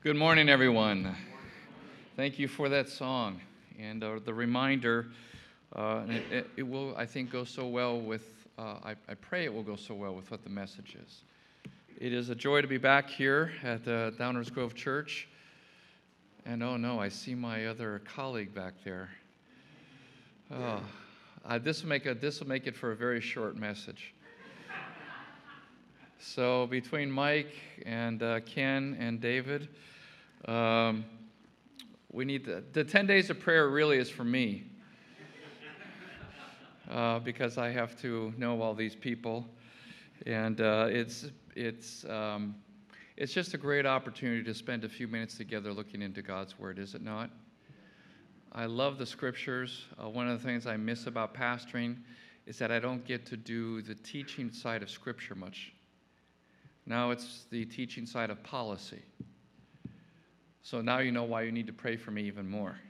Good morning, everyone. Thank you for that song and uh, the reminder. Uh, and it, it, will, I think, go so well with, uh, I, I, pray it will go so well with what the message is. It is a joy to be back here at Downers Grove Church. And oh no, I see my other colleague back there. Oh, this will make a, this will make it for a very short message. So between Mike and uh, Ken and David, um, we need the, the 10 days of prayer really is for me uh, because I have to know all these people. And uh, it's, it's, um, it's just a great opportunity to spend a few minutes together looking into God's Word, is it not? I love the scriptures. Uh, one of the things I miss about pastoring is that I don't get to do the teaching side of Scripture much. Now it's the teaching side of policy. So now you know why you need to pray for me even more.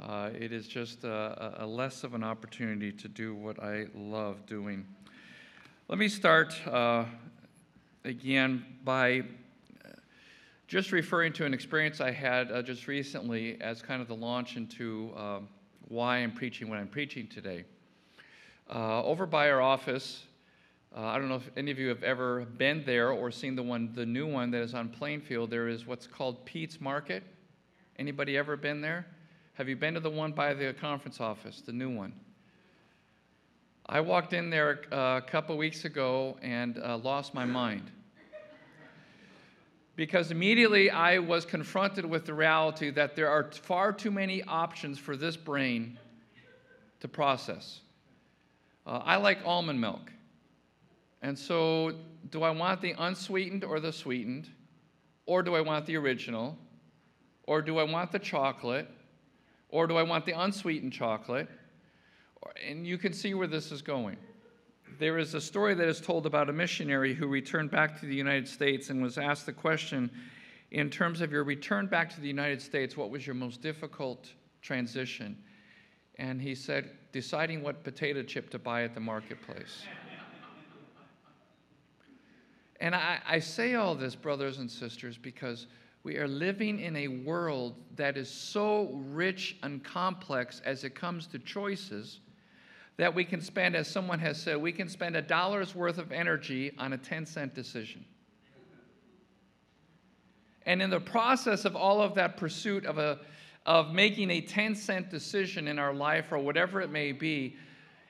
Uh, it is just a, a, less of an opportunity to do what I love doing. Let me start uh, again by uh, just referring to an experience I had uh, just recently as kind of the launch into um, why I'm preaching what I'm preaching today. Uh, over by our office, uh, I don't know if any of you have ever been there or seen the one, the new one that is on Plainfield. There is what's called Pete's Market. Anybody ever been there? Have you been to the one by the conference office, the new one? I walked in there uh, a couple weeks ago and uh, lost my mind. Because immediately I was confronted with the reality that there are far too many options for this brain to process. Uh, I like almond milk. And so, do I want the unsweetened or the sweetened? Or do I want the original? Or do I want the chocolate? Or do I want the unsweetened chocolate? And you can see where this is going. There is a story that is told about a missionary who returned back to the United States and was asked the question in terms of your return back to the United States, what was your most difficult transition? And he said, deciding what potato chip to buy at the marketplace. And I, I say all this, brothers and sisters, because we are living in a world that is so rich and complex as it comes to choices that we can spend, as someone has said, we can spend a dollar's worth of energy on a 10 cent decision. And in the process of all of that pursuit of, a, of making a 10 cent decision in our life or whatever it may be,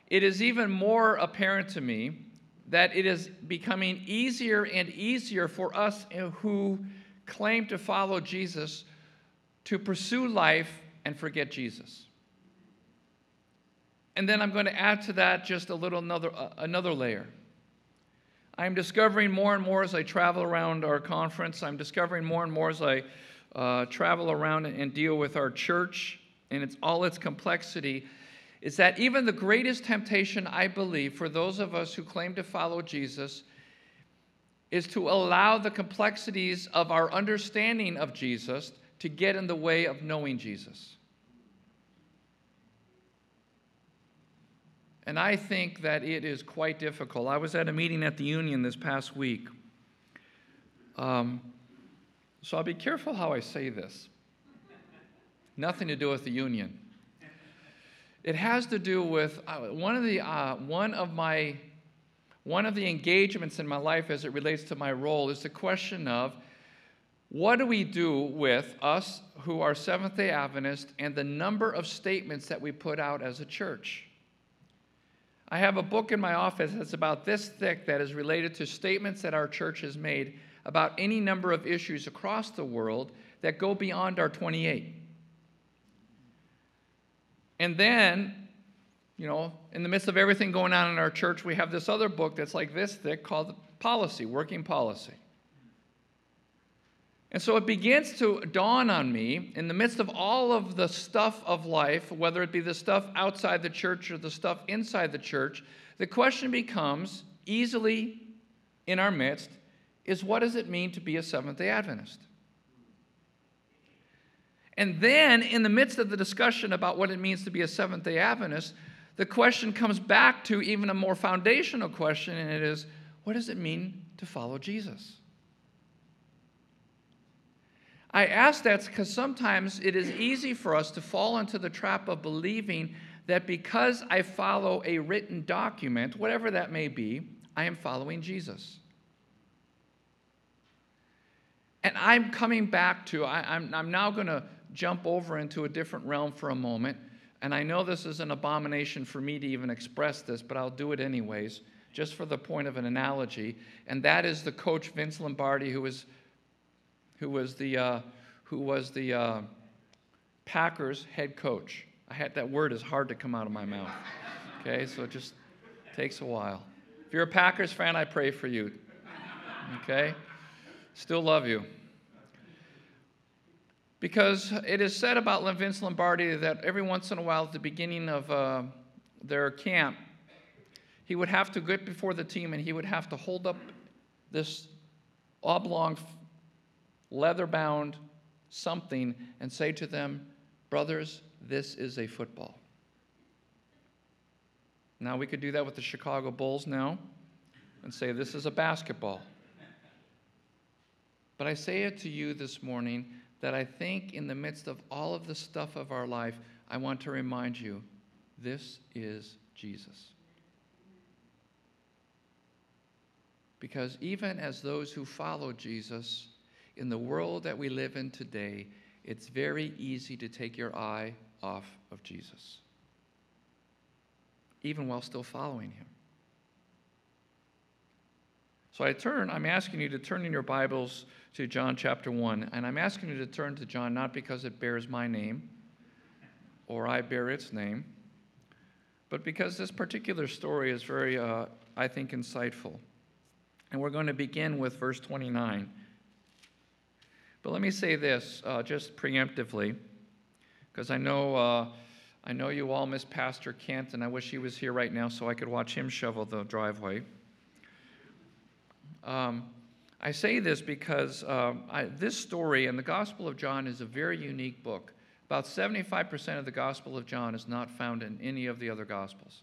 it is even more apparent to me that it is becoming easier and easier for us who claim to follow Jesus to pursue life and forget Jesus. And then I'm going to add to that just a little another, uh, another layer. I'm discovering more and more as I travel around our conference, I'm discovering more and more as I uh, travel around and deal with our church and its, all its complexity is that even the greatest temptation, I believe, for those of us who claim to follow Jesus is to allow the complexities of our understanding of Jesus to get in the way of knowing Jesus. And I think that it is quite difficult. I was at a meeting at the Union this past week. Um, so I'll be careful how I say this. Nothing to do with the Union. It has to do with uh, one of the uh, one of my one of the engagements in my life as it relates to my role is the question of what do we do with us who are Seventh day Adventists and the number of statements that we put out as a church? I have a book in my office that's about this thick that is related to statements that our church has made about any number of issues across the world that go beyond our 28. And then, you know, in the midst of everything going on in our church, we have this other book that's like this thick called Policy, Working Policy. And so it begins to dawn on me in the midst of all of the stuff of life, whether it be the stuff outside the church or the stuff inside the church, the question becomes easily in our midst is what does it mean to be a Seventh day Adventist? And then, in the midst of the discussion about what it means to be a Seventh day Adventist, the question comes back to even a more foundational question, and it is what does it mean to follow Jesus? I ask that because sometimes it is easy for us to fall into the trap of believing that because I follow a written document, whatever that may be, I am following Jesus. And I'm coming back to, I, am now going to jump over into a different realm for a moment. And I know this is an abomination for me to even express this, but I'll do it anyways, just for the point of an analogy. And that is the coach Vince Lombardi, who was, who was the, uh, who was the uh, Packers head coach. I had that word is hard to come out of my mouth. Okay, so it just takes a while. If you're a Packers fan, I pray for you. Okay? Still love you. Because it is said about Vince Lombardi that every once in a while at the beginning of uh, their camp, he would have to get before the team and he would have to hold up this oblong, leather bound something and say to them, Brothers, this is a football. Now we could do that with the Chicago Bulls now and say, This is a basketball. But I say it to you this morning that I think in the midst of all of the stuff of our life, I want to remind you this is Jesus. Because even as those who follow Jesus, in the world that we live in today, it's very easy to take your eye off of Jesus, even while still following him. So I turn, I'm asking you to turn in your Bibles to John chapter 1. And I'm asking you to turn to John not because it bears my name or I bear its name, but because this particular story is very, uh, I think, insightful. And we're going to begin with verse 29. But let me say this uh, just preemptively, because I know. Uh, I know you all miss Pastor Kent, and I wish he was here right now so I could watch him shovel the driveway. Um, I say this because um, I, this story and the Gospel of John is a very unique book. About 75% of the Gospel of John is not found in any of the other Gospels.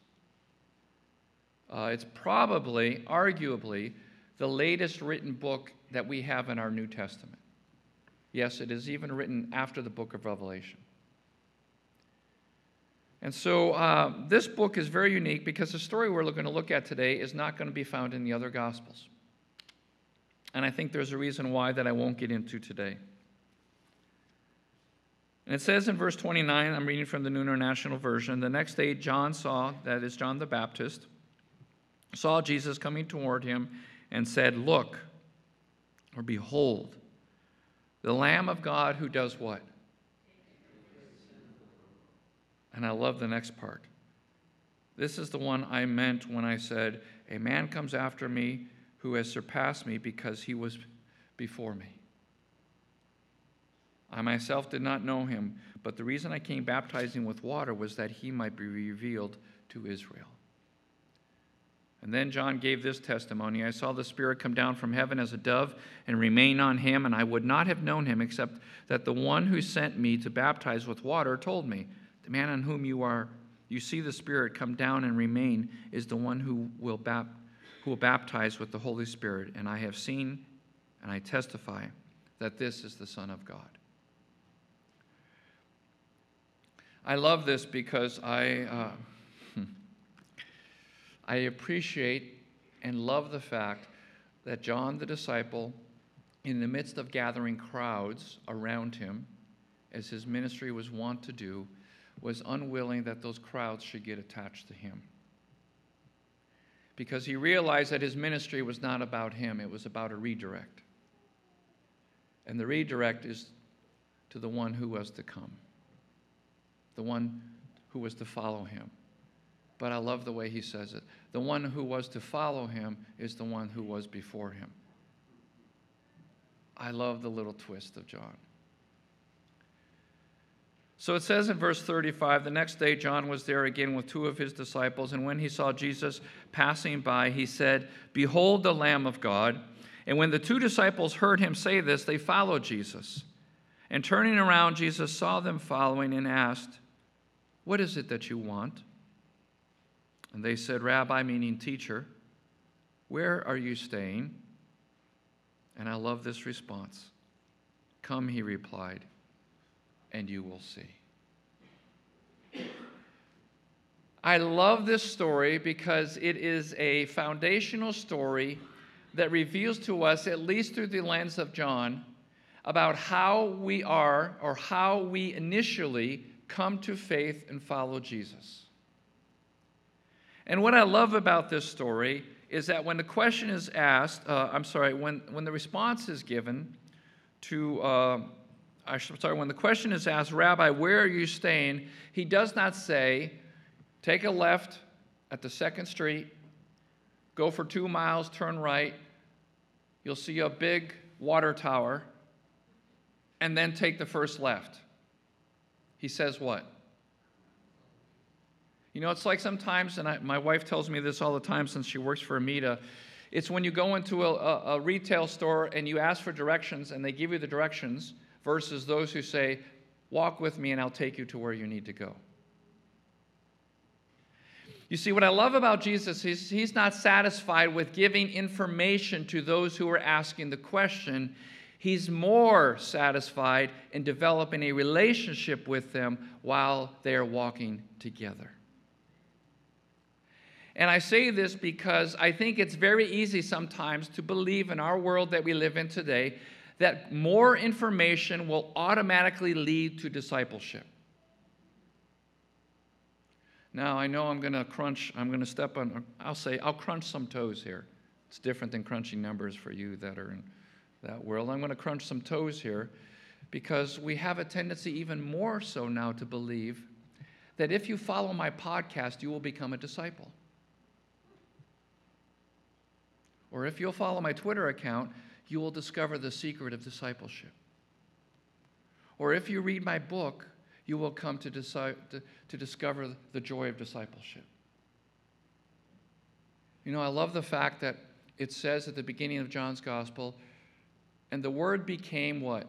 Uh, it's probably, arguably, the latest written book that we have in our New Testament. Yes, it is even written after the book of Revelation. And so uh, this book is very unique because the story we're going to look at today is not going to be found in the other Gospels. And I think there's a reason why that I won't get into today. And it says in verse 29, I'm reading from the New International Version the next day, John saw, that is John the Baptist, saw Jesus coming toward him and said, Look, or behold, the Lamb of God who does what? And I love the next part. This is the one I meant when I said, A man comes after me who has surpassed me because he was before me. I myself did not know him, but the reason I came baptizing with water was that he might be revealed to Israel. And then John gave this testimony I saw the Spirit come down from heaven as a dove and remain on him, and I would not have known him except that the one who sent me to baptize with water told me, The man on whom you are you see the Spirit come down and remain is the one who will baptize who will baptize with the Holy Spirit, and I have seen and I testify that this is the Son of God. I love this because I, uh, I appreciate and love the fact that John the disciple, in the midst of gathering crowds around him, as his ministry was wont to do, was unwilling that those crowds should get attached to him because he realized that his ministry was not about him, it was about a redirect. And the redirect is to the one who was to come, the one who was to follow him. But I love the way he says it. The one who was to follow him is the one who was before him. I love the little twist of John. So it says in verse 35 the next day John was there again with two of his disciples, and when he saw Jesus passing by, he said, Behold the Lamb of God. And when the two disciples heard him say this, they followed Jesus. And turning around, Jesus saw them following and asked, What is it that you want? And they said, Rabbi, meaning teacher, where are you staying? And I love this response Come, he replied, and you will see. I love this story because it is a foundational story that reveals to us, at least through the lens of John, about how we are or how we initially come to faith and follow Jesus. And what I love about this story is that when the question is asked, uh, I'm sorry, when, when the response is given to, uh, I'm sorry, when the question is asked, Rabbi, where are you staying? He does not say, take a left at the second street, go for two miles, turn right, you'll see a big water tower, and then take the first left. He says what? You know, it's like sometimes, and I, my wife tells me this all the time since she works for Amita. It's when you go into a, a, a retail store and you ask for directions and they give you the directions versus those who say, Walk with me and I'll take you to where you need to go. You see, what I love about Jesus is he's not satisfied with giving information to those who are asking the question. He's more satisfied in developing a relationship with them while they are walking together. And I say this because I think it's very easy sometimes to believe in our world that we live in today that more information will automatically lead to discipleship. Now, I know I'm going to crunch, I'm going to step on, I'll say, I'll crunch some toes here. It's different than crunching numbers for you that are in that world. I'm going to crunch some toes here because we have a tendency, even more so now, to believe that if you follow my podcast, you will become a disciple. Or if you'll follow my Twitter account, you will discover the secret of discipleship. Or if you read my book, you will come to, deci- to, to discover the joy of discipleship. You know, I love the fact that it says at the beginning of John's gospel, and the word became what?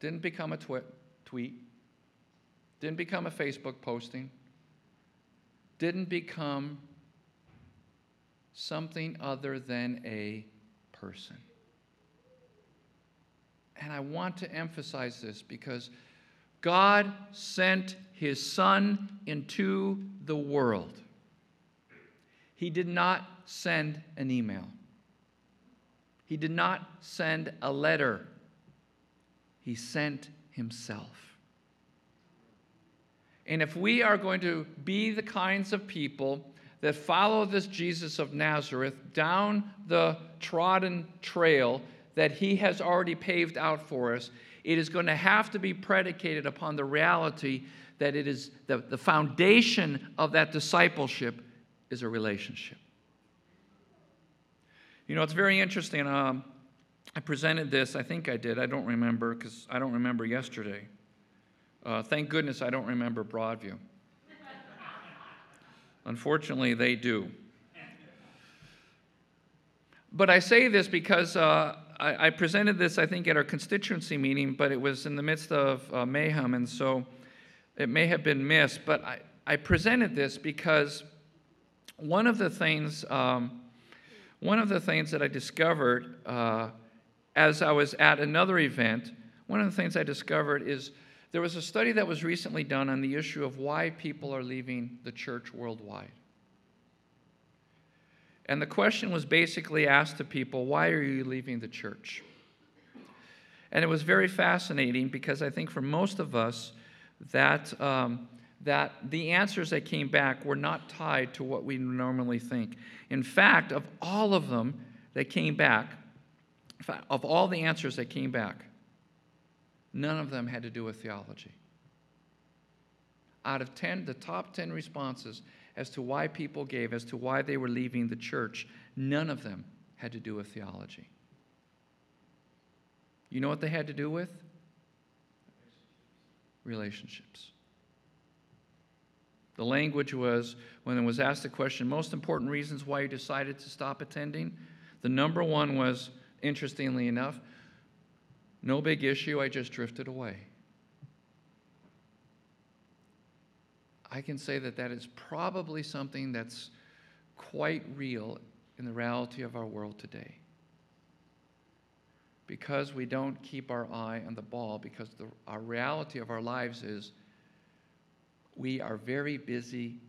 Didn't become a twi- tweet, didn't become a Facebook posting, didn't become something other than a person. And I want to emphasize this because God sent his Son into the world. He did not send an email, he did not send a letter. He sent himself. And if we are going to be the kinds of people that follow this Jesus of Nazareth down the trodden trail that he has already paved out for us, it is going to have to be predicated upon the reality that it is the, the foundation of that discipleship is a relationship. You know, it's very interesting. Um, I presented this, I think I did, I don't remember because I don't remember yesterday. Uh, thank goodness I don't remember Broadview. Unfortunately, they do. But I say this because uh, I, I, presented this, I think, at our constituency meeting, but it was in the midst of uh, mayhem, and so it may have been missed. But I, I presented this because one of the things, um, one of the things that I discovered uh, as I was at another event, one of the things I discovered is there was a study that was recently done on the issue of why people are leaving the church worldwide. And the question was basically asked to people, why are you leaving the church? And it was very fascinating because I think for most of us, that, um, that the answers that came back were not tied to what we normally think. In fact, of all of them that came back, of all the answers that came back, None of them had to do with theology. Out of 10, the top 10 responses as to why people gave, as to why they were leaving the church, none of them had to do with theology. You know what they had to do with? Relationships. The language was when it was asked the question, most important reasons why you decided to stop attending, the number one was, interestingly enough, no big issue, I just drifted away. I can say that that is probably something that's quite real in the reality of our world today. because we don't keep our eye on the ball, because the, our reality of our lives is we are very busy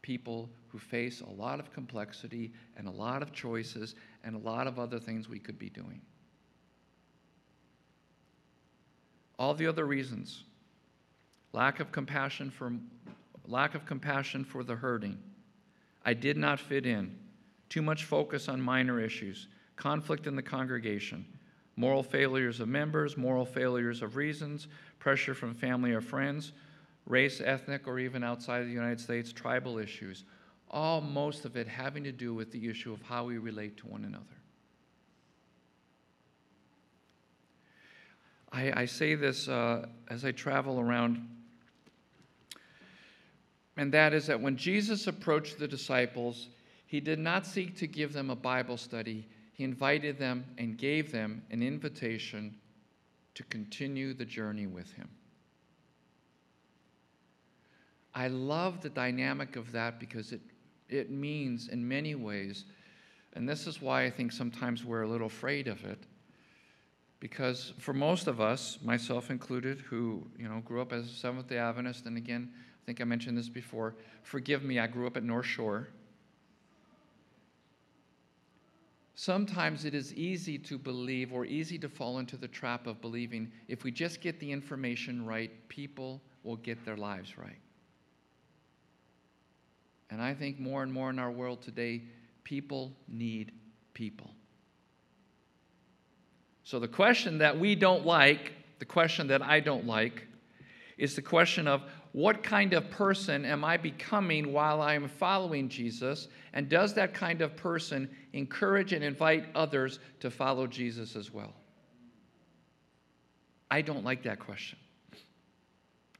people who face a lot of complexity and a lot of choices and a lot of other things we could be doing. All the other reasons lack of compassion for lack of compassion for the hurting. I did not fit in. Too much focus on minor issues, conflict in the congregation, moral failures of members, moral failures of reasons, pressure from family or friends, race, ethnic, or even outside of the United States, tribal issues. All most of it having to do with the issue of how we relate to one another. I, I say this uh, as I travel around and that is that when Jesus approached the disciples, he did not seek to give them a Bible study. He invited them and gave them an invitation to continue the journey with him. I love the dynamic of that because it, it means, in many ways, and this is why I think sometimes we're a little afraid of it, because for most of us, myself included, who you know grew up as a Seventh Day Adventist, and again I think I mentioned this before. Forgive me, I grew up at North Shore. Sometimes it is easy to believe or easy to fall into the trap of believing if we just get the information right, people will get their lives right. And I think more and more in our world today, people need people. So the question that we don't like, the question that I don't like, is the question of what kind of person am I becoming while I am following Jesus? And does that kind of person encourage and invite others to follow Jesus as well? I don't like that question.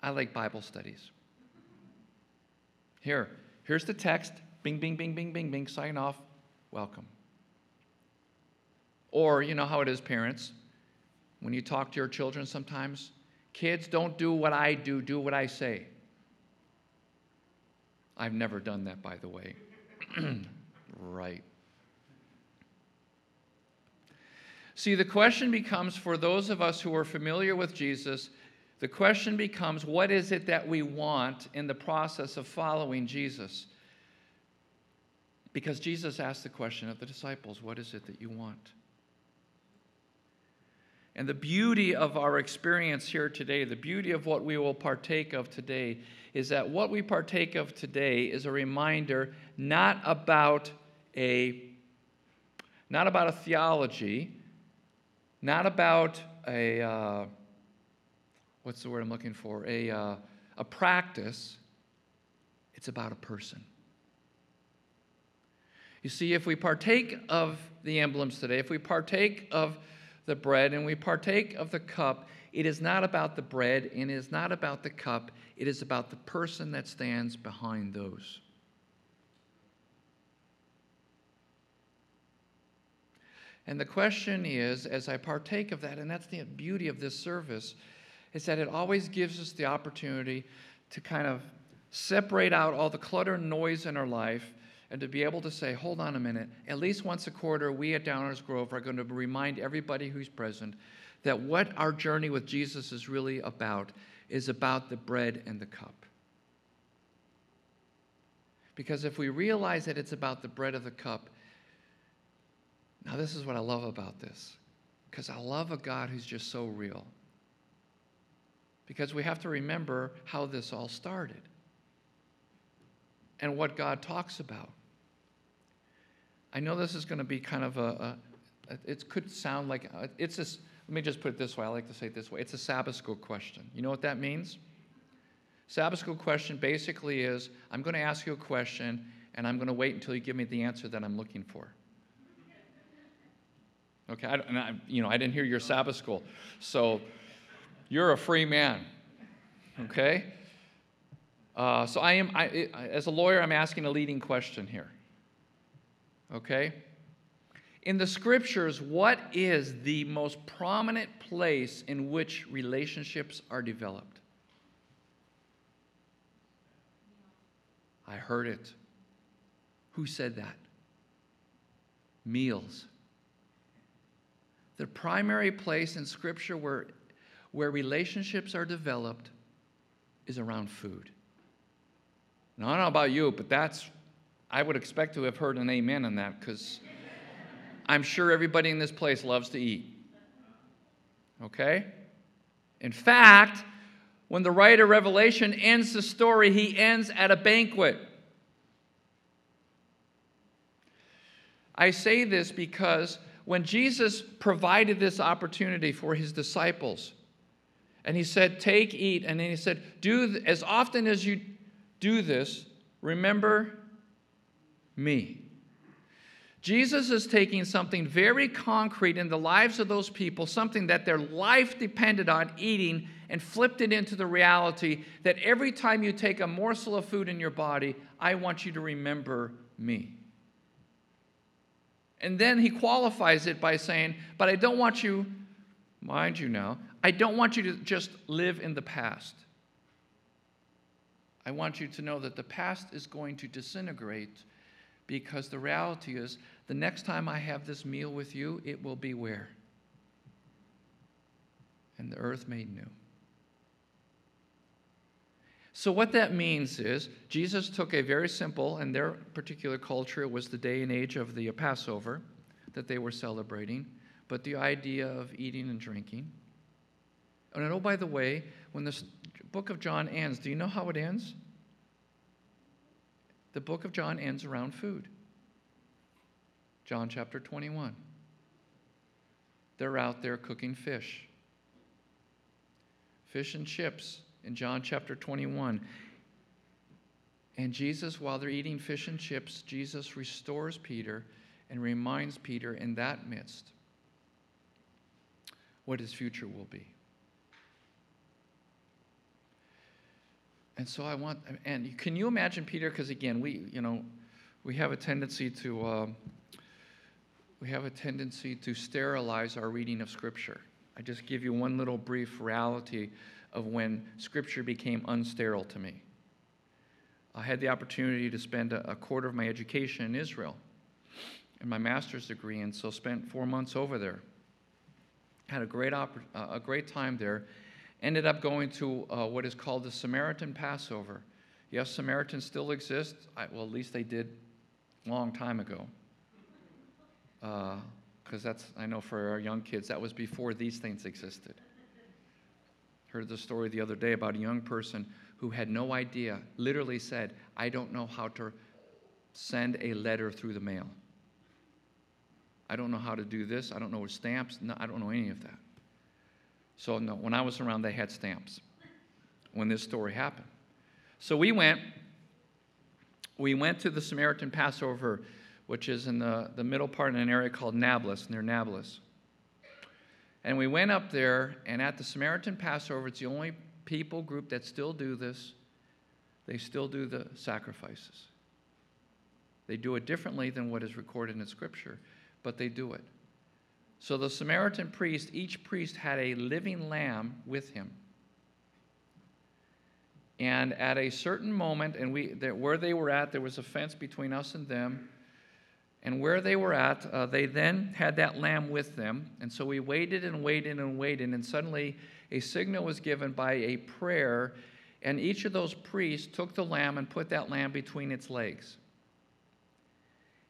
I like Bible studies. Here, here's the text. Bing, bing, bing, bing, bing, bing. Sign off. Welcome. Or, you know how it is, parents. When you talk to your children sometimes, Kids, don't do what I do, do what I say. I've never done that, by the way. right. See, the question becomes for those of us who are familiar with Jesus, the question becomes what is it that we want in the process of following Jesus? Because Jesus asked the question of the disciples, What is it that you want? And the beauty of our experience here today, the beauty of what we will partake of today, is that what we partake of today is a reminder not about a not about a theology, not about a uh, what's the word I'm looking for a uh, a practice. It's about a person. You see, if we partake of the emblems today, if we partake of the bread and we partake of the cup, it is not about the bread and it is not about the cup. It is about the person that stands behind those. And the question is, as I partake of that, and that's the beauty of this service, is that it always gives us the opportunity to kind of separate out all the clutter and noise in our life and to be able to say, hold on a minute, at least once a quarter, we at Downers Grove are going to remind everybody who's present that what our journey with Jesus is really about is about the bread and the cup. Because if we realize that it's about the bread of the cup, now this is what I love about this. Because I love a God who's just so real. Because we have to remember how this all started and what God talks about. I know this is going to be kind of a, a, it could sound like, uh, a, it's just, let me just put it this way. I like to say it this way. It's a Sabbath school question. You know what that means? Sabbath school question basically is I'm going to ask you a question and I'm going to wait until you give me the answer that I'm looking for. Okay, I, I, you know, I didn't hear your Sabbath school. So you're a free man. Okay? Uh, so I am, I, as a lawyer, I'm asking a leading question here. Okay? In the scriptures, what is the most prominent place in which relationships are developed? I heard it. Who said that? Meals. the primary place in Scripture where, where relationships are developed is around food. I don't know about you, but that's, I would expect to have heard an amen on that because I'm sure everybody in this place loves to eat. Okay? In fact, when the writer Revelation ends the story, he ends at a banquet. I say this because when Jesus provided this opportunity for his disciples, and he said, Take, eat, and then he said, Do as often as you do this, remember me. Jesus is taking something very concrete in the lives of those people, something that their life depended on eating, and flipped it into the reality that every time you take a morsel of food in your body, I want you to remember me. And then he qualifies it by saying, But I don't want you, mind you now, I don't want you to just live in the past. I want you to know that the past is going to disintegrate because the reality is the next time I have this meal with you, it will be where? And the earth made new. So, what that means is Jesus took a very simple, and their particular culture it was the day and age of the Passover that they were celebrating, but the idea of eating and drinking. And oh, by the way, when the book of John ends, do you know how it ends? The book of John ends around food. John chapter 21. They're out there cooking fish. Fish and chips in John chapter 21. And Jesus, while they're eating fish and chips, Jesus restores Peter and reminds Peter in that midst what his future will be. And so I want, and can you imagine Peter? Because again, we, you know, we have a tendency to, uh, we have a tendency to sterilize our reading of Scripture. I just give you one little brief reality of when Scripture became unsterile to me. I had the opportunity to spend a, quarter of my education in Israel and my master's degree, and so spent four months over there. Had a great, oppor- uh, a great time there. Ended up going to uh, what is called the Samaritan Passover. Yes, Samaritans still exist. I, well, at least they did a long time ago. Because uh, that's, I know for our young kids, that was before these things existed. Heard the story the other day about a young person who had no idea, literally said, I don't know how to send a letter through the mail. I don't know how to do this. I don't know what stamps. No, I don't know any of that. So, no, when I was around, they had stamps when this story happened. So we went, we went to the Samaritan Passover, which is in the, the middle part in an area called Nablus, near Nablus. And we went up there, and at the Samaritan Passover, it's the only people group that still do this. They still do the sacrifices. They do it differently than what is recorded in Scripture, but they do it. So the Samaritan priest, each priest had a living lamb with him. And at a certain moment, and we, where they were at, there was a fence between us and them. And where they were at, uh, they then had that lamb with them. And so we waited and waited and waited. And suddenly a signal was given by a prayer. And each of those priests took the lamb and put that lamb between its legs.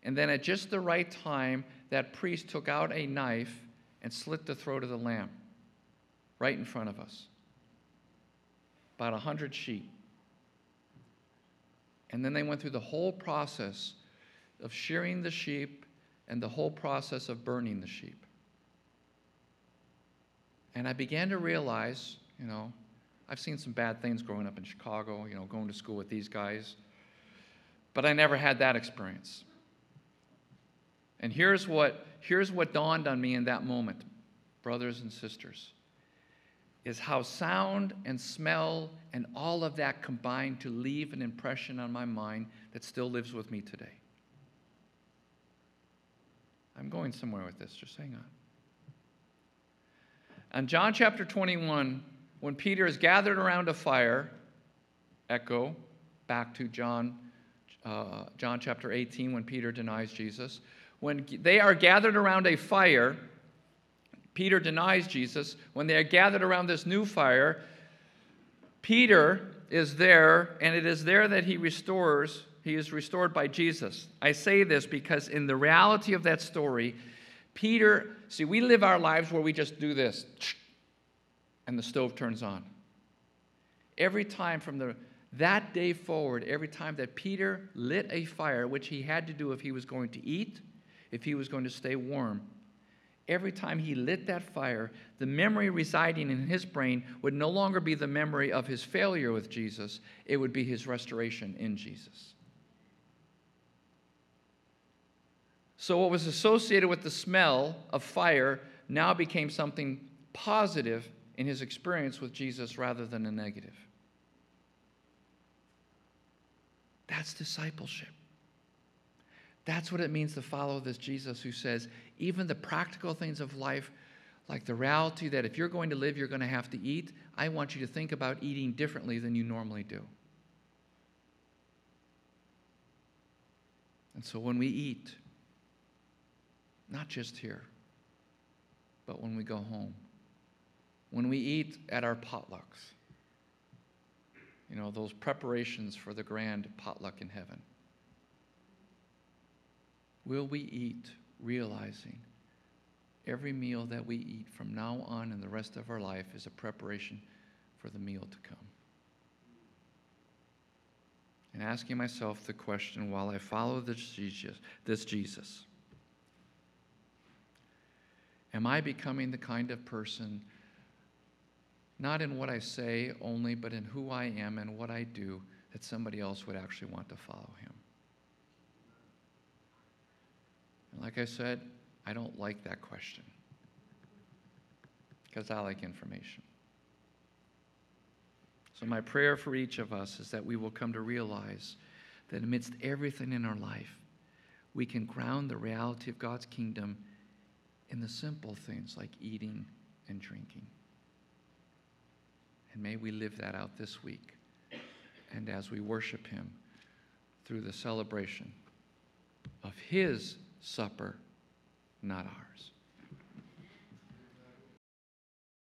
And then at just the right time, that priest took out a knife and slit the throat of the lamb right in front of us. About a hundred sheep. And then they went through the whole process of shearing the sheep and the whole process of burning the sheep. And I began to realize, you know, I've seen some bad things growing up in Chicago, you know, going to school with these guys, but I never had that experience. And here's what, here's what dawned on me in that moment, brothers and sisters, is how sound and smell and all of that combined to leave an impression on my mind that still lives with me today. I'm going somewhere with this, just hang on. On John chapter 21, when Peter is gathered around a fire, echo back to John, uh, John chapter 18 when Peter denies Jesus. When they are gathered around a fire, Peter denies Jesus. When they are gathered around this new fire, Peter is there, and it is there that he restores, he is restored by Jesus. I say this because in the reality of that story, Peter, see, we live our lives where we just do this, and the stove turns on. Every time from the that day forward, every time that Peter lit a fire, which he had to do if he was going to eat, if he was going to stay warm, every time he lit that fire, the memory residing in his brain would no longer be the memory of his failure with Jesus, it would be his restoration in Jesus. So, what was associated with the smell of fire now became something positive in his experience with Jesus rather than a negative. That's discipleship. That's what it means to follow this Jesus who says, even the practical things of life, like the reality that if you're going to live, you're going to have to eat, I want you to think about eating differently than you normally do. And so when we eat, not just here, but when we go home, when we eat at our potlucks, you know, those preparations for the grand potluck in heaven. Will we eat realizing every meal that we eat from now on and the rest of our life is a preparation for the meal to come? And asking myself the question while I follow this Jesus, this Jesus am I becoming the kind of person, not in what I say only, but in who I am and what I do, that somebody else would actually want to follow him? And like I said, I don't like that question because I like information. So, my prayer for each of us is that we will come to realize that amidst everything in our life, we can ground the reality of God's kingdom in the simple things like eating and drinking. And may we live that out this week and as we worship Him through the celebration of His supper, not ours.